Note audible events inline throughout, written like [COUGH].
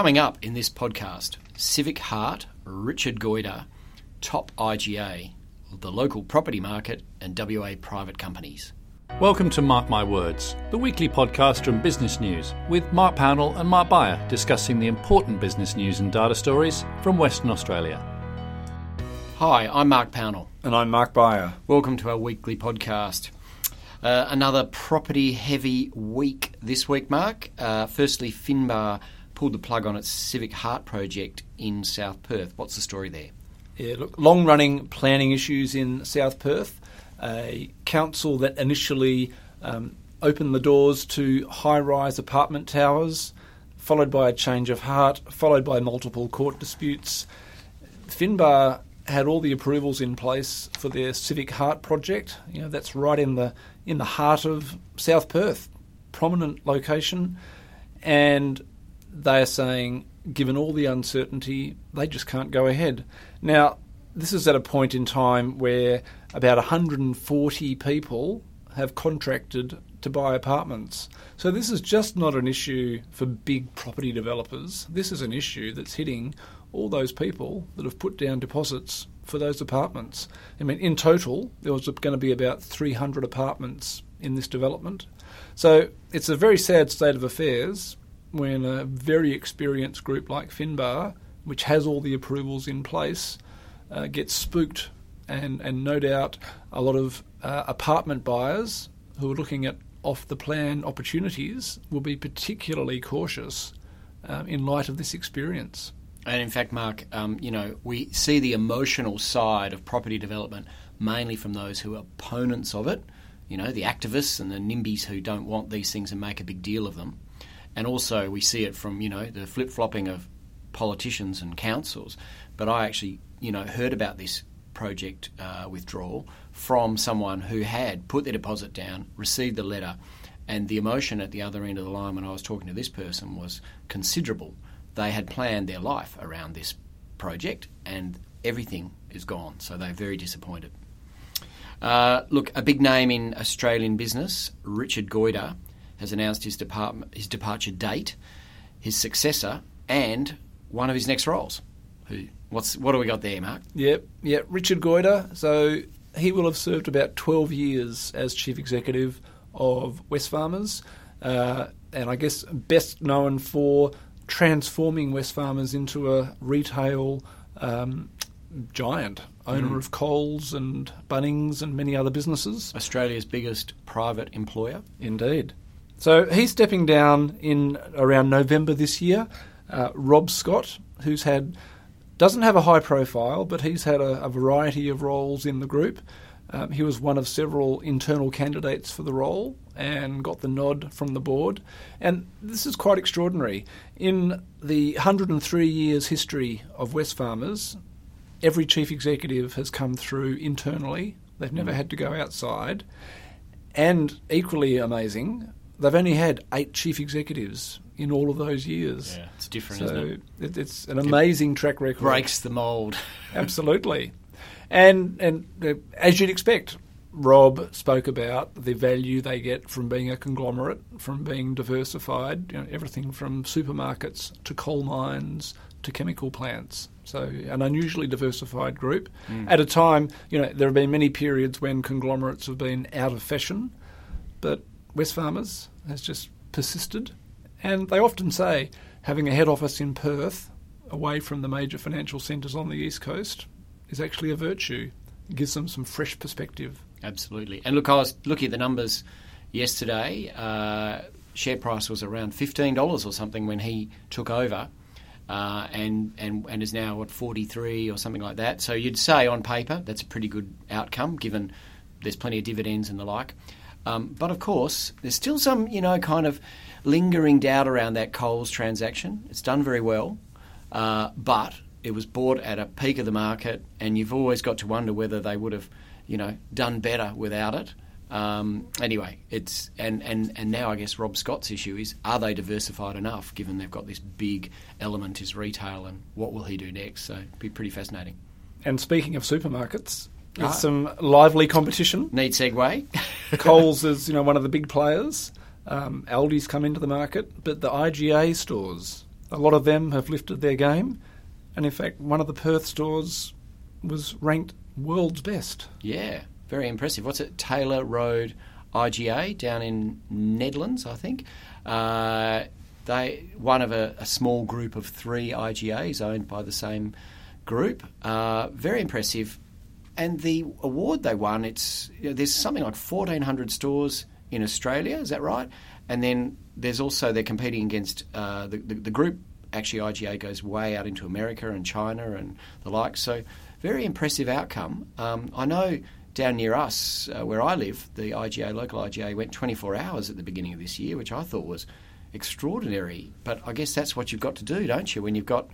Coming up in this podcast, Civic Heart, Richard Goyder, top IGA, the local property market, and WA private companies. Welcome to Mark My Words, the weekly podcast from Business News, with Mark Pownall and Mark Beyer discussing the important business news and data stories from Western Australia. Hi, I'm Mark Pownall. And I'm Mark Beyer. Welcome to our weekly podcast. Uh, another property heavy week this week, Mark. Uh, firstly, Finbar pulled the plug on its Civic Heart project in South Perth. What's the story there? Yeah, look, long running planning issues in South Perth. A council that initially um, opened the doors to high rise apartment towers, followed by a change of heart, followed by multiple court disputes. Finbar had all the approvals in place for their Civic Heart project. You know, that's right in the in the heart of South Perth, prominent location, and they are saying, given all the uncertainty, they just can't go ahead. Now, this is at a point in time where about 140 people have contracted to buy apartments. So this is just not an issue for big property developers. This is an issue that's hitting all those people that have put down deposits for those apartments. I mean, in total, there was going to be about 300 apartments in this development. So it's a very sad state of affairs when a very experienced group like Finbar, which has all the approvals in place, uh, gets spooked, and, and no doubt a lot of uh, apartment buyers who are looking at off the plan opportunities will be particularly cautious um, in light of this experience. And in fact, Mark, um, you know, we see the emotional side of property development mainly from those who are opponents of it, you know, the activists and the NIMBYs who don't want these things and make a big deal of them. And also, we see it from, you know, the flip flopping of politicians and councils. But I actually, you know, heard about this project uh, withdrawal from someone who had put their deposit down, received the letter, and the emotion at the other end of the line when I was talking to this person was considerable. They had planned their life around this project, and everything is gone. So they're very disappointed. Uh, look, a big name in Australian business, Richard Goyder, has announced his, his departure date, his successor, and one of his next roles. Who? What's what do we got there, Mark? Yep, yep. Richard Goyder. So he will have served about twelve years as chief executive of Wesfarmers, uh, and I guess best known for transforming Wesfarmers into a retail um, giant, owner mm. of Coles and Bunnings and many other businesses. Australia's biggest private employer. Indeed. So he's stepping down in around November this year. Uh, Rob Scott, who's had doesn't have a high profile, but he's had a, a variety of roles in the group. Um, he was one of several internal candidates for the role and got the nod from the board. And this is quite extraordinary. In the 103 years history of Wesfarmers, every chief executive has come through internally. They've never mm. had to go outside. And equally amazing, they've only had eight chief executives in all of those years. Yeah, it's different, so isn't it? It's an amazing it track record. Breaks the mould. [LAUGHS] Absolutely. And and uh, as you'd expect, Rob spoke about the value they get from being a conglomerate, from being diversified, you know, everything from supermarkets to coal mines to chemical plants. So an unusually diversified group. Mm. At a time, you know, there have been many periods when conglomerates have been out of fashion, but Wesfarmers has just persisted. And they often say having a head office in Perth, away from the major financial centres on the east coast, is actually a virtue. It gives them some fresh perspective. Absolutely. And look, I was looking at the numbers yesterday. Uh, share price was around fifteen dollars or something when he took over, uh, and and and is now at forty three or something like that. So you'd say on paper that's a pretty good outcome, given there's plenty of dividends and the like. Um, but of course, there's still some, you know, kind of lingering doubt around that Coles transaction. It's done very well, uh, but it was bought at a peak of the market, and you've always got to wonder whether they would have, you know, done better without it. Um, anyway, it's and, and, and now I guess Rob Scott's issue is are they diversified enough given they've got this big element is retail and what will he do next? So be pretty fascinating. And speaking of supermarkets, there's ah. some lively competition. Neat segue. [LAUGHS] Coles is you know one of the big players. Um, Aldi's come into the market, but the IGA stores a lot of them have lifted their game, and in fact, one of the Perth stores was ranked world's best. Yeah, very impressive. What's it? Taylor Road IGA down in Nedlands, I think. Uh, they one of a, a, small group of three IGAs owned by the same group. Uh, very impressive. And the award they won, it's you know, there's something like 1,400 stores in Australia. Is that right? And then there's also they're competing against uh, the, the, the group. Actually, IGA goes way out into America and China and the like. So very impressive outcome. Um, I know down near us, uh, where I live, the IGA, local IGA, went 24 hours at the beginning of this year, which I thought was extraordinary. But I guess that's what you've got to do, don't you, when you've got,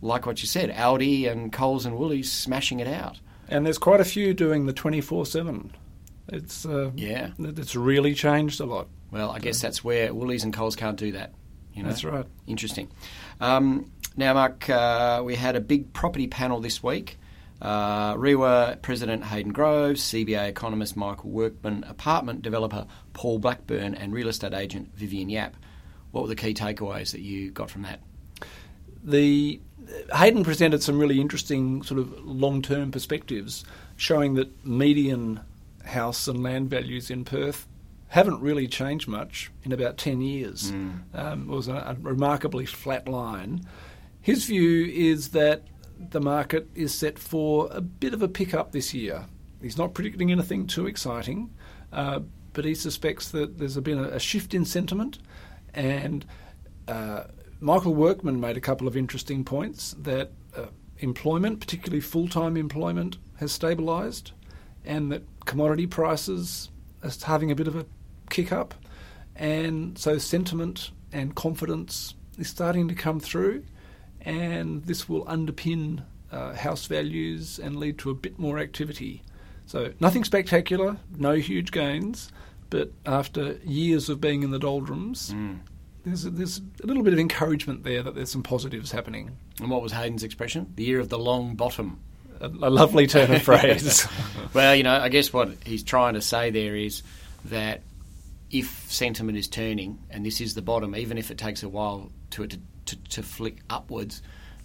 like what you said, Aldi and Coles and Woolies smashing it out. And there's quite a few doing the 24 7. It's uh, yeah, it's really changed a lot. Well, I guess that's where Woolies and Coles can't do that. You know? That's right. Interesting. Um, now, Mark, uh, we had a big property panel this week. Uh, REIWA President Hayden Groves, CBA economist Michael Workman, apartment developer Paul Blackburn, and real estate agent Vivian Yap. What were the key takeaways that you got from that? The Hayden presented some really interesting sort of long-term perspectives, showing that median house and land values in Perth haven't really changed much in about 10 years. Mm. Um, it was a, a remarkably flat line. His view is that the market is set for a bit of a pickup this year. He's not predicting anything too exciting, uh, but he suspects that there's been a, a shift in sentiment. And uh, Michael Workman made a couple of interesting points that uh, employment, particularly full time employment, has stabilised, and that commodity prices are having a bit of a kick up. And so sentiment and confidence is starting to come through and this will underpin uh, house values and lead to a bit more activity. So, nothing spectacular, no huge gains, but after years of being in the doldrums, mm. There's, a, there's a little bit of encouragement there that there's some positives happening. And what was Hayden's expression? The year of the long bottom. A, a lovely turn of [LAUGHS] phrase. well, you know, I guess what he's trying to say there is that if sentiment is turning, and this is the bottom, even if it takes a while to to to, to flick upwards,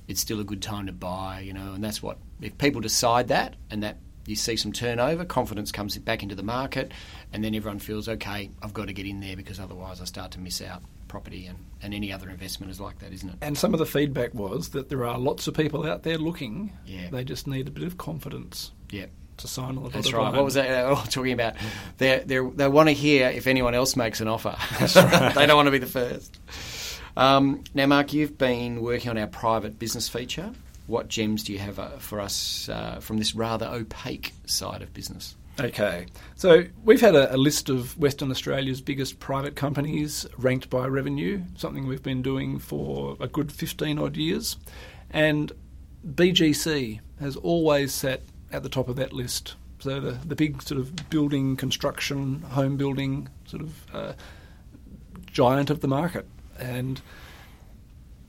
it's still a good time to buy, you know, and that's what, if people decide that and that you see some turnover, confidence comes back into the market, and then everyone feels, okay, I've got to get in there because otherwise I start to miss out. Property and, and any other investment is like that, isn't it? And some of the feedback was that there are lots of people out there looking. Yeah. They just need a bit of confidence. Yeah. To sign on That's right. What was that uh, [LAUGHS] talking about? They they they want to hear if anyone else makes an offer. That's Right. [LAUGHS] they don't want to be the first. Um, now, Mark, you've been working on our private business feature. What gems do you have uh, for us uh, from this rather opaque side of business? Okay, so we've had a, a, list of Western Australia's biggest private companies ranked by revenue, something we've been doing for a good 15 odd years. And BGC has always sat at the top of that list. So the, the big sort of building, construction, home building sort of uh, giant of the market. And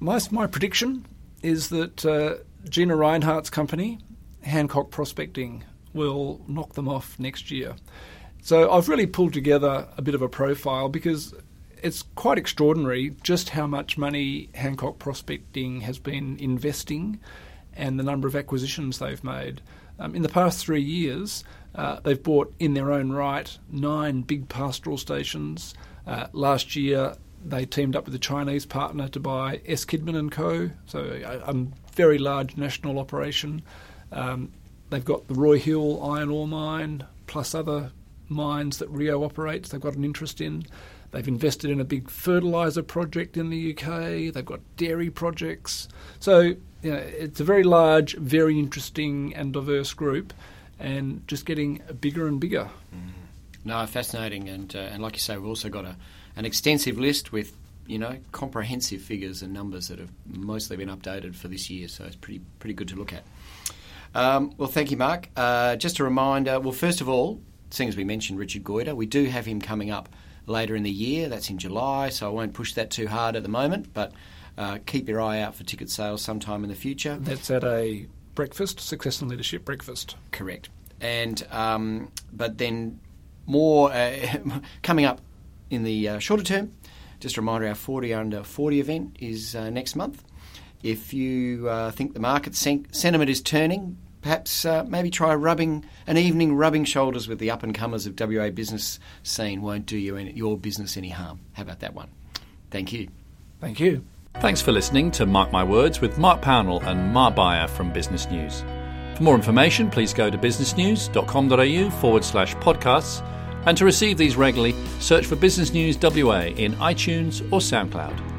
my, my prediction is that uh, Gina Rinehart's company, Hancock Prospecting, will knock them off next year. So I've really pulled together a bit of a profile because it's quite extraordinary just how much money Hancock Prospecting has been investing and the number of acquisitions they've made. Um, in the past three years, uh, they've bought in their own right nine big pastoral stations. Uh, last year, they teamed up with a Chinese partner to buy S. Kidman and Co. So a, a very large national operation. Um, they've got the Roy Hill iron ore mine plus other mines that Rio operates. They've got an interest in. They've invested in a big fertiliser project in the UK. They've got dairy projects. So you know, it's a very large, very interesting and diverse group, and just getting bigger and bigger. Mm. No, fascinating, and uh, and like you say, we've also got a an extensive list with you know comprehensive figures and numbers that have mostly been updated for this year. So it's pretty pretty good to look at. Um, well, thank you, Mark. Uh, just a reminder. Well, first of all, seeing as we mentioned Richard Goyder, we do have him coming up later in the year. That's in July, so I won't push that too hard at the moment. But uh, keep your eye out for ticket sales sometime in the future. That's at a breakfast, Success and Leadership breakfast. Correct. And um, but then more uh, [LAUGHS] coming up in the uh, shorter term, just a reminder our 40 under 40 event is uh, next month. If you uh, think the market sen- sentiment is turning, perhaps uh, maybe try rubbing an evening rubbing shoulders with the up and comers of WA business scene won't do you any, your business any harm. How about that one? Thank you. Thank you. Thanks for listening to Mark My Words with Mark Pownall and Mark Beyer from Business News. For more information, please go to businessnews.com.au forward slash podcasts. And to receive these regularly, search for Business News WA in iTunes or SoundCloud.